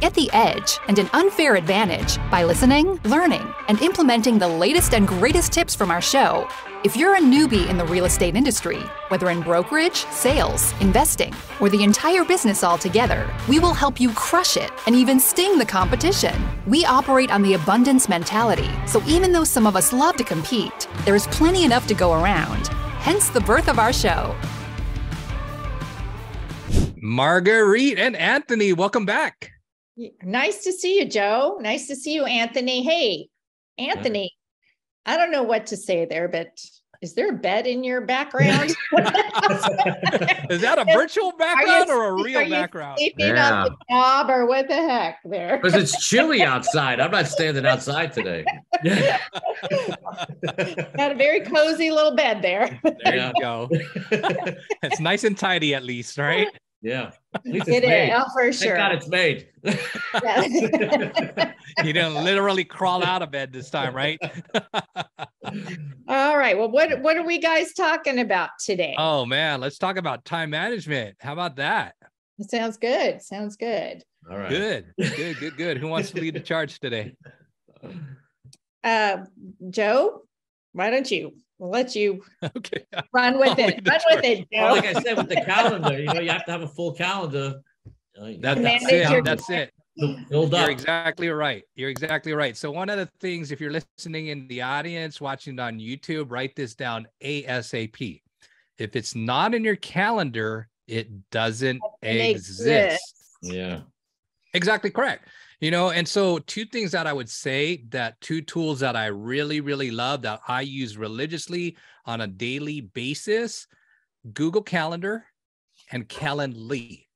Get the edge and an unfair advantage by listening, learning, and implementing the latest and greatest tips from our show. If you're a newbie in the real estate industry, whether in brokerage, sales, investing, or the entire business altogether, we will help you crush it and even sting the competition. We operate on the abundance mentality, so even though some of us love to compete, there is plenty enough to go around. Hence the birth of our show. Marguerite and Anthony, welcome back. Nice to see you, Joe. Nice to see you, Anthony. Hey, Anthony, I don't know what to say there, but is there a bed in your background? is that a virtual background you, or a real background? yeah. on the job or what the heck there? Because it's chilly outside. I'm not standing outside today. Got a very cozy little bed there. There you go. it's nice and tidy at least, right? Yeah. It is, made. oh, for sure. Thank God it's made. you didn't literally crawl out of bed this time, right? All right. Well, what what are we guys talking about today? Oh man, let's talk about time management. How about that? It sounds good. Sounds good. All right. Good. Good. Good. Good. Who wants to lead the charge today? Uh, Joe, why don't you? We'll let you okay. run with I'll it. Run with it, Joe. Well, like I said, with the calendar, you know, you have to have a full calendar. Uh, that, that's it. your- That's it. Build up. You're exactly right. You're exactly right. So one of the things, if you're listening in the audience, watching on YouTube, write this down ASAP. If it's not in your calendar, it doesn't Doesn't exist. exist. Yeah. Exactly correct. You know, and so two things that I would say that two tools that I really, really love that I use religiously on a daily basis Google Calendar and Calendly.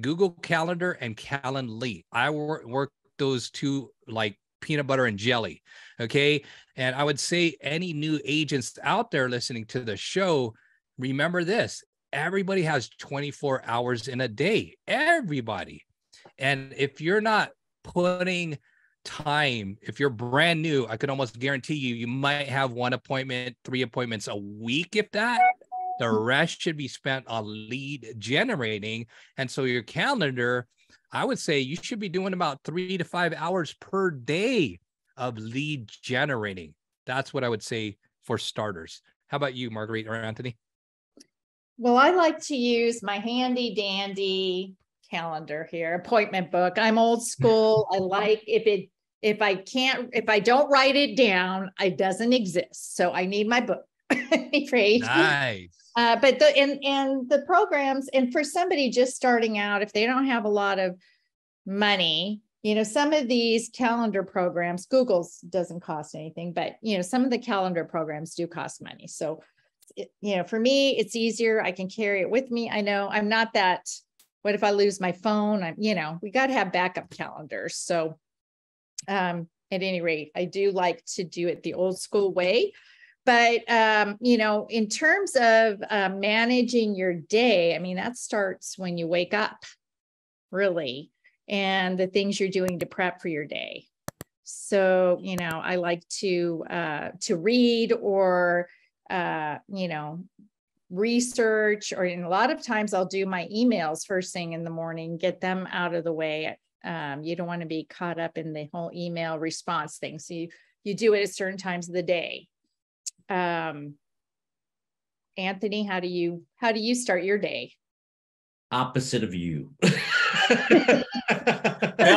Google Calendar and Calendly. I work, work those two like peanut butter and jelly. Okay. And I would say any new agents out there listening to the show, remember this everybody has 24 hours in a day. Everybody. And if you're not putting time, if you're brand new, I could almost guarantee you, you might have one appointment, three appointments a week, if that. The mm-hmm. rest should be spent on lead generating. And so your calendar, I would say you should be doing about three to five hours per day of lead generating. That's what I would say for starters. How about you, Marguerite or Anthony? Well, I like to use my handy dandy calendar here, appointment book. I'm old school. I like if it if I can't if I don't write it down, it doesn't exist. So I need my book. right? Nice. Uh, but the and and the programs and for somebody just starting out, if they don't have a lot of money, you know, some of these calendar programs, Google's doesn't cost anything, but you know, some of the calendar programs do cost money. So, it, you know, for me, it's easier. I can carry it with me. I know I'm not that. What if I lose my phone? I'm, you know, we got to have backup calendars. So, um, at any rate, I do like to do it the old school way but um, you know in terms of uh, managing your day i mean that starts when you wake up really and the things you're doing to prep for your day so you know i like to uh, to read or uh, you know research or in a lot of times i'll do my emails first thing in the morning get them out of the way um, you don't want to be caught up in the whole email response thing so you you do it at certain times of the day um, Anthony, how do you how do you start your day? Opposite of you. Tell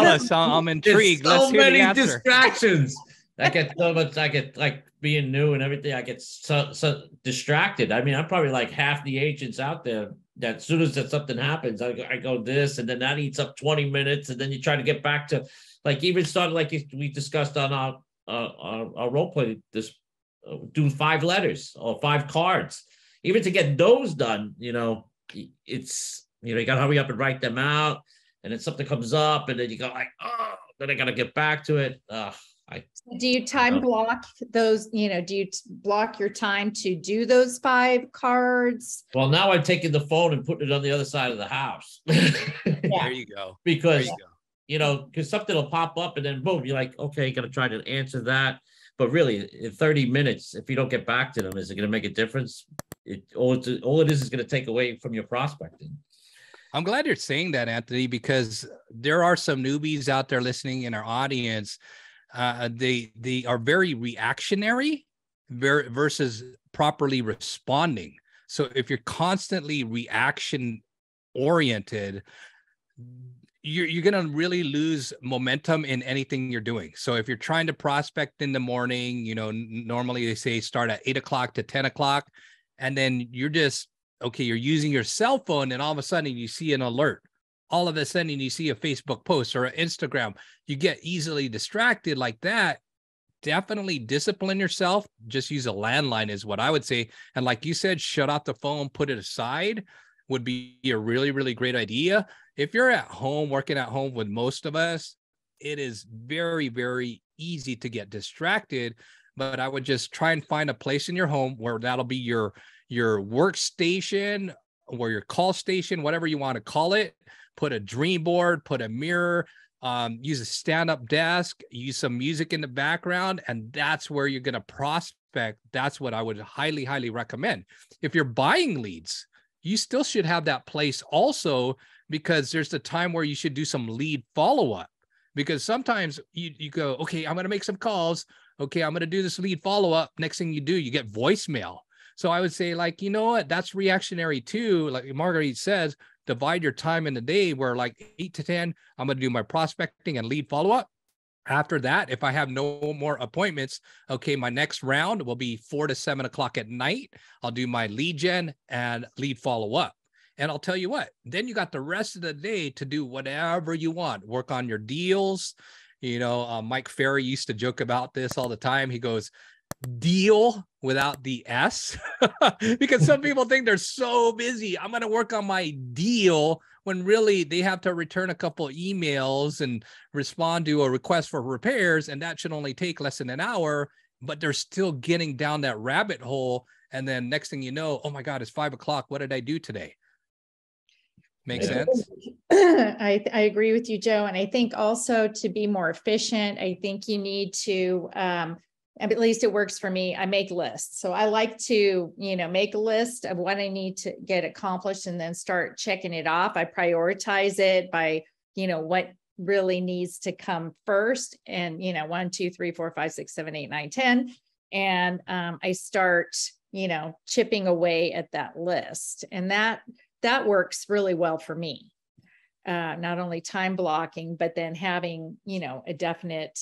us. I'm intrigued. There's so Let's hear many the answer. distractions. I get so much. I get like being new and everything. I get so so distracted. I mean, I'm probably like half the agents out there. That as soon as that something happens, I go, I go this, and then that eats up 20 minutes, and then you try to get back to like even started like we discussed on our uh, our, our role play this uh, doing five letters or five cards. Even to get those done, you know, it's you know you got to hurry up and write them out, and then something comes up, and then you go like, oh, then I got to get back to it. I, do you time block those? You know, do you t- block your time to do those five cards? Well, now I'm taking the phone and putting it on the other side of the house. Yeah. There you go. because There you go. you know, because something will pop up and then boom, you're like, okay, gonna try to answer that. But really, in 30 minutes, if you don't get back to them, is it going to make a difference? It all, it's, all it is is going to take away from your prospecting. I'm glad you're saying that, Anthony, because there are some newbies out there listening in our audience. Uh, they they are very reactionary ver- versus properly responding. So if you're constantly reaction oriented, you're you're gonna really lose momentum in anything you're doing. So if you're trying to prospect in the morning, you know, normally they say start at eight o'clock to ten o'clock, and then you're just okay, you're using your cell phone, and all of a sudden you see an alert. All of a sudden you see a Facebook post or an Instagram. You get easily distracted like that. Definitely discipline yourself. Just use a landline, is what I would say. And like you said, shut off the phone, put it aside would be a really, really great idea. If you're at home, working at home with most of us, it is very, very easy to get distracted. But I would just try and find a place in your home where that'll be your your workstation or your call station, whatever you want to call it. Put a dream board, put a mirror, um, use a stand-up desk, use some music in the background, and that's where you're going to prospect. That's what I would highly, highly recommend. If you're buying leads, you still should have that place also because there's the time where you should do some lead follow-up. Because sometimes you, you go okay i'm going to make some calls. Okay i'm going to do this lead follow-up. Next thing you do you get voicemail. So i would say like you know what? That's reactionary too. Like marguerite says divide your time in the day where like 8 to 10 i'm going to do my prospecting and lead follow-up after that, if I have no more appointments, okay, my next round will be four to seven o'clock at night. I'll do my lead gen and lead follow up. And I'll tell you what, then you got the rest of the day to do whatever you want, work on your deals. You know, uh, Mike Ferry used to joke about this all the time. He goes, deal without the S because some people think they're so busy. I'm going to work on my deal when really they have to return a couple emails and respond to a request for repairs. And that should only take less than an hour, but they're still getting down that rabbit hole. And then next thing you know, oh my God, it's five o'clock. What did I do today? Make sense? I, I agree with you, Joe. And I think also to be more efficient, I think you need to um, at least it works for me. I make lists. So i like to you know make a list of what i need to get accomplished and then start checking it off. I prioritize it by you know what really needs to come first and you know one two three four five six seven eight nine ten. And um, i start you know chipping away at that list. And that that works really well for me. Uh, not only time blocking but then having you know a definite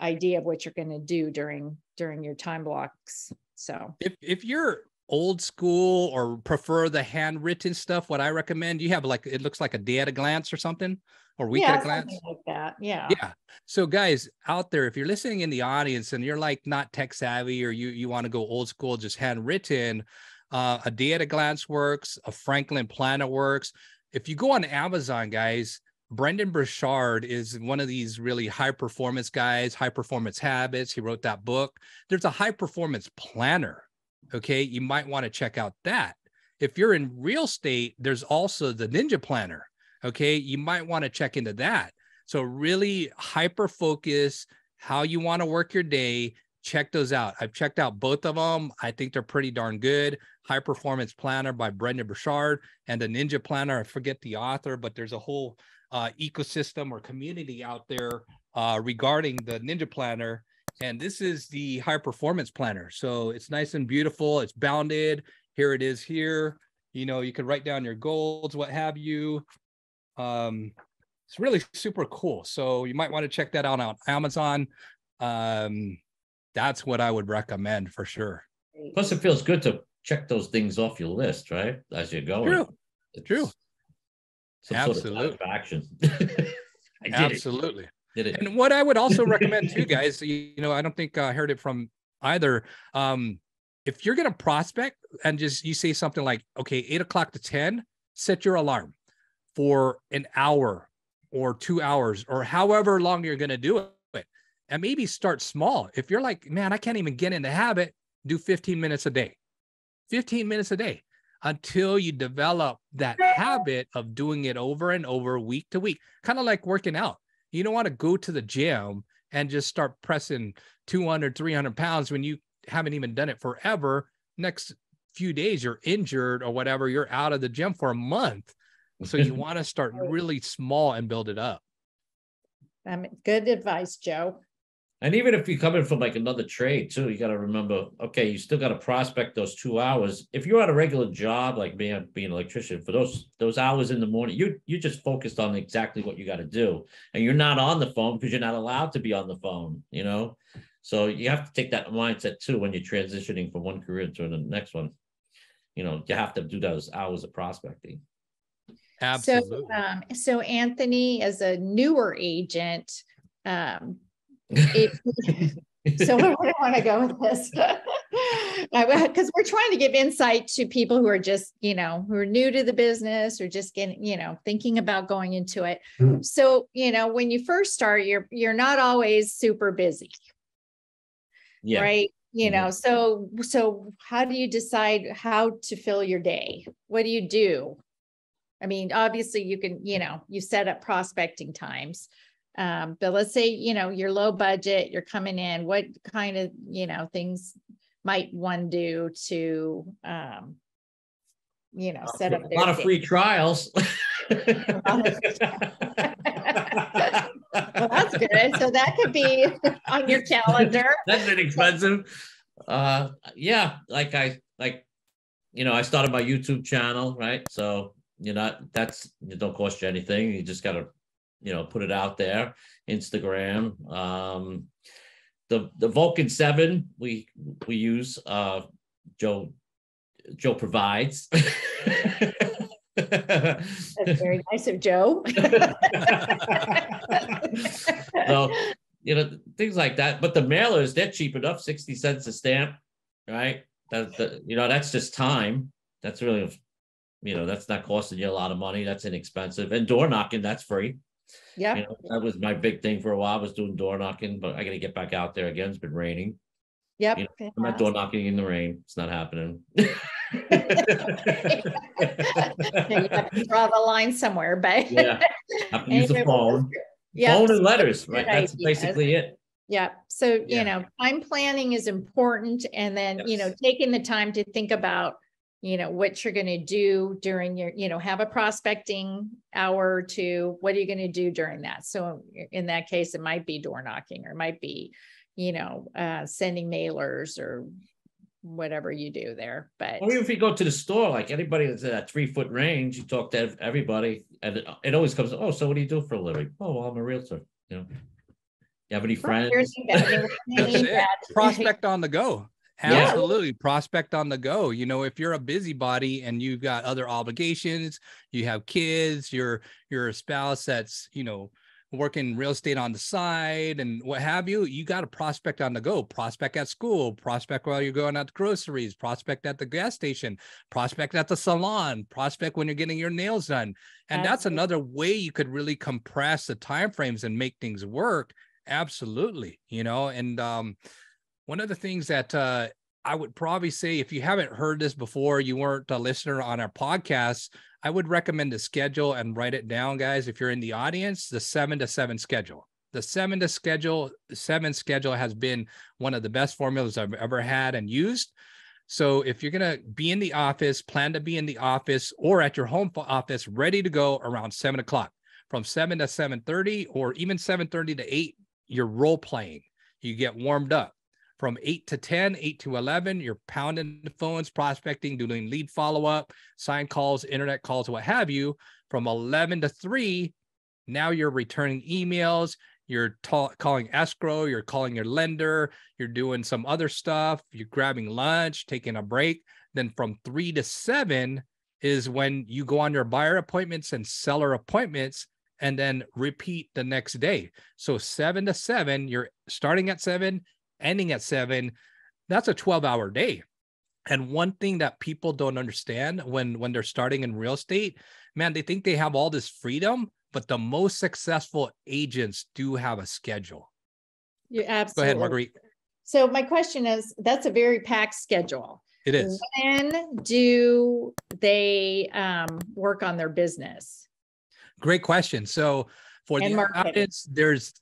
idea of what you're going to do during during your time blocks so. If if you're old school or prefer the handwritten stuff what i recommend you have like it looks like a day at a glance or something or week yeah, at a glance? like that yeah. Yeah. So guys out there if you're listening in the audience and you're like not tech savvy or you you want to go old school just handwritten uh, a day at a glance works a franklin planner works. If you go on amazon guys Brendon Burchard is one of these really high performance guys, high performance habits. He wrote that book. There's a high performance planner. Okay. You might want to check out that. If you're in real estate, there's also the Ninja Planner. Okay. You might want to check into that. So, really hyper focus how you want to work your day. Check those out. I've checked out both of them. I think they're pretty darn good. High Performance Planner by Brendon Burchard and the Ninja Planner. I forget the author, but there's a whole uh, ecosystem or community out there uh, regarding the Ninja Planner. And this is the high performance planner. So it's nice and beautiful. It's bounded. Here it is here. You know, you can write down your goals, what have you. Um, it's really super cool. So you might want to check that out on Amazon. Um, that's what I would recommend for sure. Plus, it feels good to check those things off your list, right? As you're going. True. It's, True some Absolutely. sort of action. Absolutely. It. Did it. And what I would also recommend too, guys, you know, I don't think I heard it from either. Um, if you're gonna prospect and just you say something like, okay, eight o'clock to 10, set your alarm for an hour or two hours or however long you're gonna do it. And maybe start small. If you're like, man, I can't even get in the habit, do 15 minutes a day. 15 minutes a day until you develop that habit of doing it over and over week to week kind of like working out you don't want to go to the gym and just start pressing 200 300 pounds when you haven't even done it forever next few days you're injured or whatever you're out of the gym for a month So you want to start really small and build it up. Um, good advice, Joe. And even if you're coming from like another trade too, you got to remember, okay, you still got to prospect those two hours. If you're at a regular job, like me, being an electrician, for those those hours in the morning, you you just focused on exactly what you got to do, and you're not on the phone because you're not allowed to be on the phone. You know, so you have to take that mindset too when you're transitioning from one career to the next one. You know, you have to do those hours of prospecting. Absolutely. So, um, so Anthony, as a newer agent, um, it, so where do I want to go with this? Because we're trying to give insight to people who are just, you know, who are new to the business or just getting, you know, thinking about going into it. Mm-hmm. So, you know, when you first start, you're you're not always super busy. Yeah. Right. You mm-hmm. know, so so how do you decide how to fill your day? What do you do? I mean, obviously you can, you know, you set up prospecting times. Um, but let's say, you know, you're low budget, you're coming in, what kind of, you know, things might one do to, um, you know, set up a lot of free trials. well, that's good. So that could be on your calendar. That's inexpensive. Uh, yeah, like I like, you know, I started my YouTube channel, right? So you know that's it don't cost you anything. You just gotta you know put it out there instagram. Um the the vulcan 7 we we use uh joe joe provides. That's very nice of joe. So you know things like that. But the mailers they're cheap enough 60 cents a stamp right? That the, you know that's just time. That's really you know that's not costing you a lot of money. That's inexpensive. And door knocking that's free yeah. You know, that was my big thing for a while. I was doing door knocking, but I got to get back out there again. It's been raining. Yep. You know, I'm not door knocking in the rain. It's not happening. you have to draw the line somewhere, but yeah, have to use the phone. Yep. Phone and letters, right? That's basically it. Yeah. So, yeah. you know, time planning is important. And then, yes. you know, taking the time to think about you know what you're going to do during your you know have a prospecting hour or two what are you going to do during that? So in that case it might be door knocking or it might be you know uh, sending mailers or whatever you do there but or even if you go to the store like anybody that's at that three foot range you talk to everybody and it, it always comes oh so what do you do for a living? Oh well i'm a realtor you know. You have any friends? prospect on the go Absolutely. Yeah. Prospect on the go. You know, if you're a busybody and you've got other obligations, you have kids, you're you're a spouse that's, you know, working real estate on the side and what have you, you got a prospect on the go. Prospect at school, prospect while you're going out to groceries, prospect at the gas station, prospect at the salon, prospect when you're getting your nails done. And Absolutely. that's another way you could really compress the time frames and make things work. Absolutely. You know, and um one of the things that uh, I would probably say, if you haven't heard this before, you weren't a listener on our podcast, I would recommend the schedule and write it down, guys. If you're in the audience, the seven to seven schedule. The seven to schedule, seven schedule has been one of the best formulas I've ever had and used. So if you're gonna be in the office, plan to be in the office or at your home office, ready to go around seven o'clock. From seven to seven thirty, or even seven thirty to eight, you're role playing. You get warmed up from 8 to 10, 8 to 11, you're pounding the phones, prospecting, doing lead follow up, sign calls, internet calls, what have you. From 11 to 3, now you're returning emails, you're ta- calling escrow, you're calling your lender, you're doing some other stuff, you're grabbing lunch, taking a break. Then from 3 to 7 is when you go on your buyer appointments and seller appointments and then repeat the next day. So 7 to 7, you're starting at 7, ending at seven, that's a 12 hour day. And one thing that people don't understand when when they're starting in real estate, man, they think they have all this freedom, but the most successful agents do have a schedule. You absolutely. Go ahead, Marguerite. So my question is, that's a very packed schedule. It is. When do they um, work on their business? Great question. So for and the audience, there's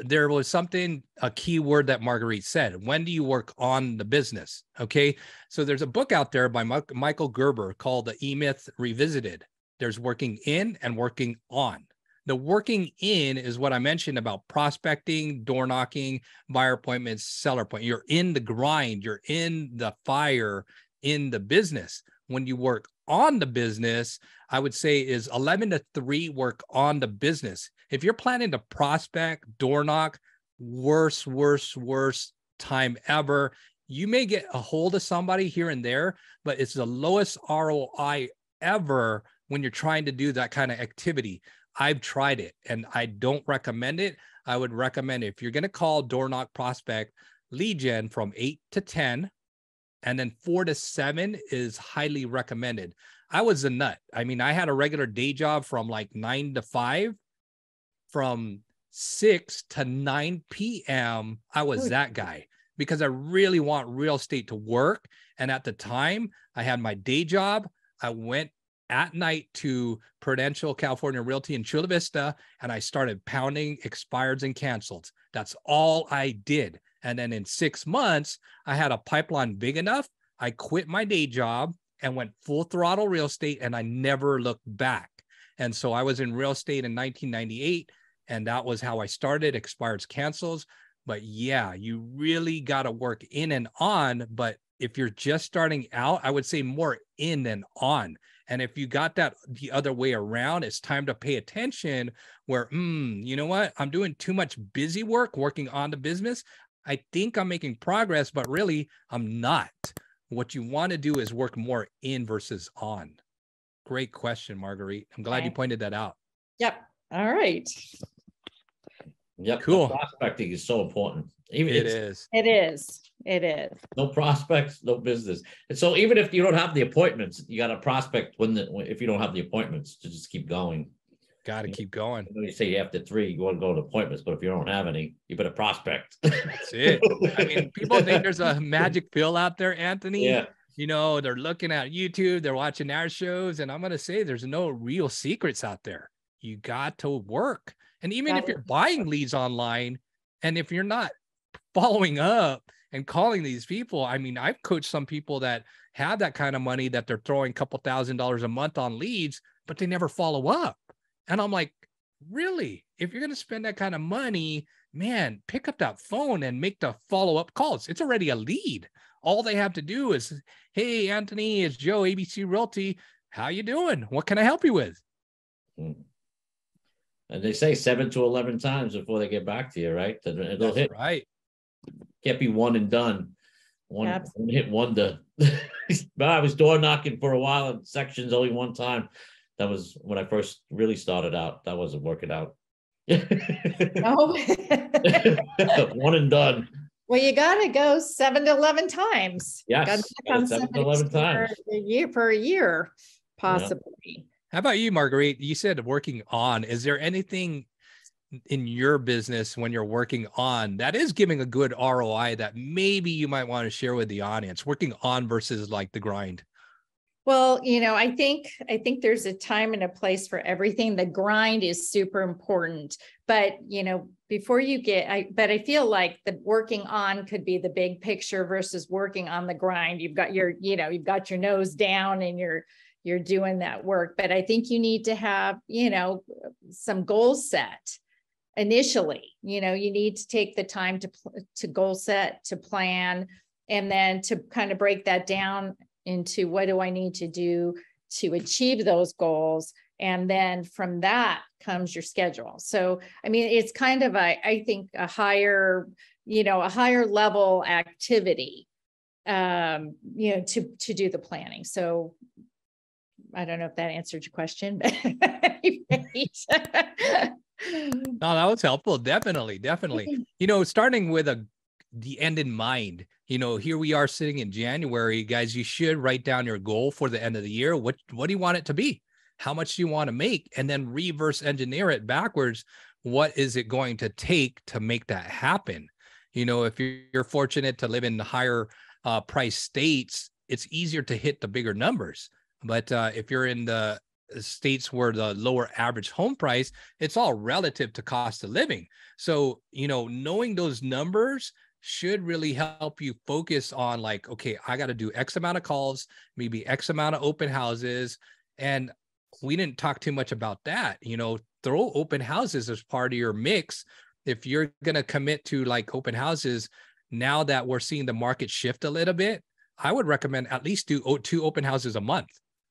there was something a key word that marguerite said when do you work on the business okay so there's a book out there by michael gerber called the e-myth revisited there's working in and working on. The working in is what I mentioned about prospecting, door knocking, buyer appointments, seller point You're in the grind, you're in the fire in the business. When you work on the business, I would say is 11 to 3 work on the business. If you're planning to prospect, door knock, worst, worst, worst time ever. You may get a hold of somebody here and there, but it's the lowest ROI ever when you're trying to do that kind of activity. I've tried it and I don't recommend it. I would recommend if you're going to call door knock prospect lead gen from eight to 10, and then four to seven is highly recommended. I was a nut. I mean, I had a regular day job from like nine to five. From 6 to 9 p.m. I was that guy because I really want real estate to work. And at the time, I had my day job. I went at night to Prudential California Realty in Chula Vista and I started pounding expireds and canceled. That's all I did. And then in six months, I had a pipeline big enough. I quit my day job and went full throttle real estate and I never looked back. And so I was in real estate in 1998 and that was how I started expires cancels. But yeah, you really got to work in and on. But if you're just starting out, I would say more in than on. And if you got that the other way around, it's time to pay attention where, mm, you know what? I'm doing too much busy work working on the business. I think I'm making progress, but really I'm not. What you want to do is work more in versus on. Great question, Marguerite. I'm glad okay. you pointed that out. Yep. All right. Yep. Cool. prospecting is so important. Even it is. It is. It is. No prospects, no business. And so even if you don't have the appointments, you got to prospect when the if you don't have the appointments to just keep going. Got to keep going. You say after three, you want to go to appointments, but if you don't have any, you better prospect. That's it. I mean, people think there's a magic pill out there, Anthony. Yeah. You know, they're looking at YouTube, they're watching our shows, and I'm going to say there's no real secrets out there. You got to work. And even if you're buying leads online, and if you're not following up and calling these people, I mean, I've coached some people that have that kind of money that they're throwing a couple thousand dollars a month on leads, but they never follow up. And I'm like, really? If you're going to spend that kind of money, man, pick up that phone and make the follow up calls. It's already a lead. All they have to do is, hey, Anthony, it's Joe, ABC Realty. How you doing? What can I help you with? Hmm. And they say seven to eleven times before they get back to you, right? They'll That's hit. Right. Can't be one and done. One, one hit wonder. But I was door knocking for a while in sections only one time. That was when I first really started out. That wasn't working out. oh. one and done. Well, you got to go seven to eleven times. Yes, seven to eleven times for a year for a year, possibly. Yeah. How about you, Marguerite? You said working on. Is there anything in your business when you're working on that is giving a good ROI that maybe you might want to share with the audience? Working on versus like the grind. Well, you know, I think I think there's a time and a place for everything. The grind is super important, but you know, before you get I but I feel like the working on could be the big picture versus working on the grind. You've got your, you know, you've got your nose down and you're you're doing that work. But I think you need to have, you know, some goals set initially. You know, you need to take the time to to goal set, to plan, and then to kind of break that down into what do I need to do to achieve those goals. And then from that comes your schedule. So, I mean, it's kind of a, I think, a higher, you know, a higher level activity um you know to to do the planning so I don't know if that answered your question, but no, that was helpful. Definitely, definitely. You know, starting with a the end in mind. You know, here we are sitting in January, guys. You should write down your goal for the end of the year. What what do you want it to be? How much do you want to make? And then reverse engineer it backwards. What is it going to take to make that happen? You know, if you're fortunate to live in higher uh, price states, it's easier to hit the bigger numbers. But uh, if you're in the states where the lower average home price, it's all relative to cost of living. So, you know, knowing those numbers should really help you focus on like, okay, I got to do X amount of calls, maybe X amount of open houses. And we didn't talk too much about that. You know, throw open houses as part of your mix. If you're going to commit to like open houses, now that we're seeing the market shift a little bit, I would recommend at least do two open houses a month,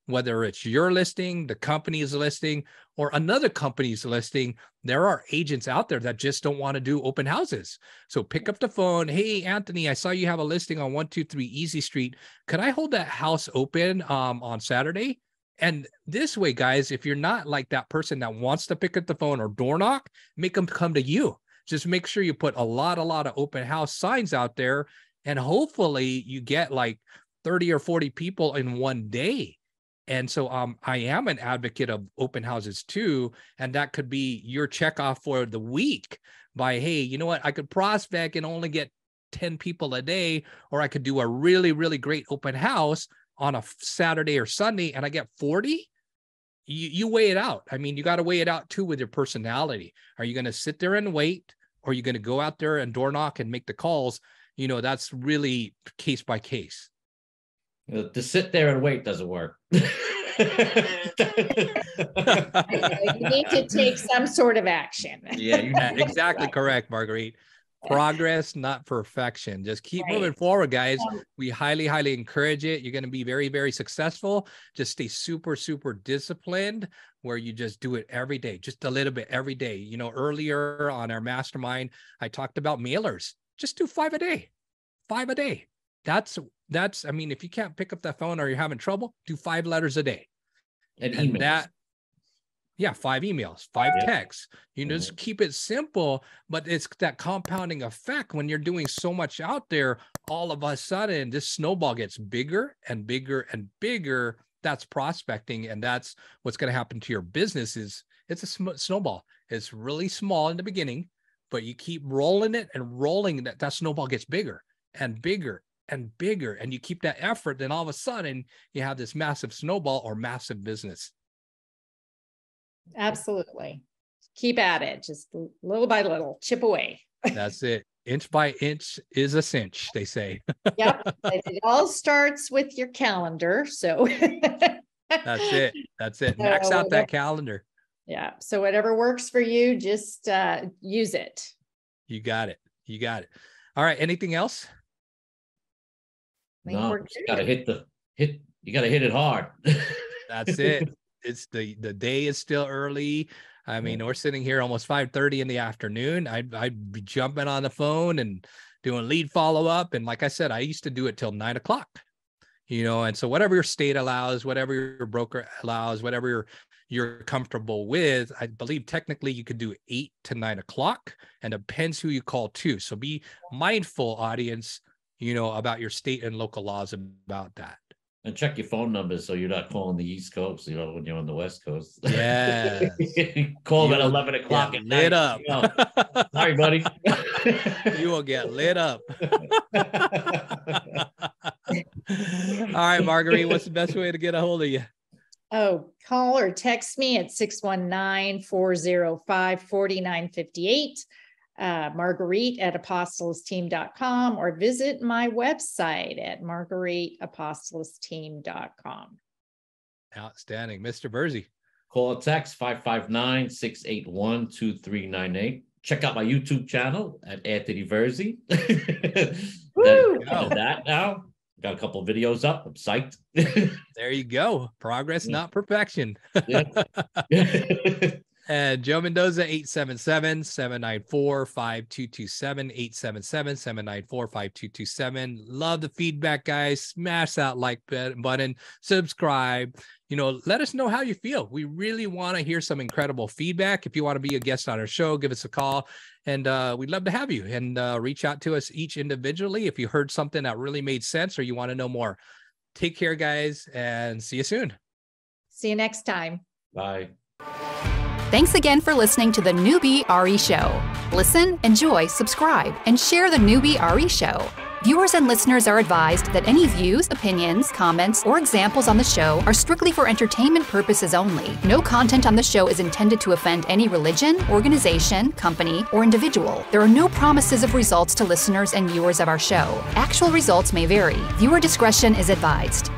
whether it's your listing, the company's listing, or another company's listing. There are agents out there that just don't want to do open houses. So pick up the phone. Hey, Anthony, I saw you have a listing on 123 Easy Street. Could I hold that house open um, on Saturday? And this way, guys, if you're not like that person that wants to pick up the phone or door knock, make them come to you. Just make sure you put a lot, a lot of open house signs out there. And hopefully you get like 30 or 40 people in one day. And so um, I am an advocate of open houses too. And that could be your checkoff for the week by, hey, you know what? I could prospect and only get 10 people a day, or I could do a really, really great open house on a Saturday or Sunday and I get 40, you, you weigh it out. I mean, you got to weigh it out too with your personality. Are you going to sit there and wait? Or are you going to go out there and door knock and make the calls? You know, that's really case by case. You know, to sit there and wait doesn't work. you need to take some sort of action. yeah, exactly correct, Marguerite progress, not perfection. Just keep right. moving forward, guys. Um, we highly, highly encourage it. You're going to be very, very successful. Just stay super, super disciplined where you just do it every day, just a little bit every day. You know, earlier on our mastermind, I talked about mailers. Just do five a day, five a day. That's, that's, I mean, if you can't pick up that phone or you're having trouble, do five letters a day. And, and that yeah, five emails, five yeah. texts. You mm-hmm. just keep it simple, but it's that compounding effect when you're doing so much out there. All of a sudden, this snowball gets bigger and bigger and bigger. That's prospecting, and that's what's going to happen to your business. Is it's a sm- snowball. It's really small in the beginning, but you keep rolling it and rolling that that snowball gets bigger and bigger and bigger, and you keep that effort. Then all of a sudden, you have this massive snowball or massive business. Absolutely. Keep at it, just little by little, chip away. That's it. Inch by inch is a cinch, they say. yep. It all starts with your calendar. So that's it. That's it. So, Max out that calendar. Yeah. So whatever works for you, just uh, use it. You got it. You got it. All right. Anything else? No, you gotta hit the hit. You gotta hit it hard. That's it it's the the day is still early. I mean, we're sitting here almost 5 30 in the afternoon. I'd I'd be jumping on the phone and doing lead follow-up. And like I said, I used to do it till nine o'clock. You know, and so whatever your state allows, whatever your broker allows, whatever you're you're comfortable with, I believe technically you could do eight to nine o'clock and depends who you call to. So be mindful, audience, you know, about your state and local laws about that. And check your phone numbers so you're not calling the East Coast, you know, when you're on the West Coast. Yeah. Call at 11 o'clock at lit night. up. You know, Sorry, buddy. you will get lit up. All right, Marguerite, what's the best way to get a hold of you? Oh, call or text me at 619 405 4958 uh, Marguerite at apostolasteam.com or visit my website at margueriteapostolasteam.com. Outstanding. Mr. Virzi. Call or text 559 681 2398. Check out my YouTube channel at Anthony Virzi. Woo! that now. Got a couple videos up. I'm psyched. there you go. Progress, yeah. not perfection. And Joe Mendoza, 877 794 5227. 877 794 5227. Love the feedback, guys. Smash that like button, subscribe. You know, let us know how you feel. We really want to hear some incredible feedback. If you want to be a guest on our show, give us a call and uh, we'd love to have you and uh, reach out to us each individually if you heard something that really made sense or you want to know more. Take care, guys, and see you soon. See you next time. Bye. Thanks again for listening to the Newbie RE Show. Listen, enjoy, subscribe, and share the Newbie RE Show. Viewers and listeners are advised that any views, opinions, comments, or examples on the show are strictly for entertainment purposes only. No content on the show is intended to offend any religion, organization, company, or individual. There are no promises of results to listeners and viewers of our show. Actual results may vary. Viewer discretion is advised.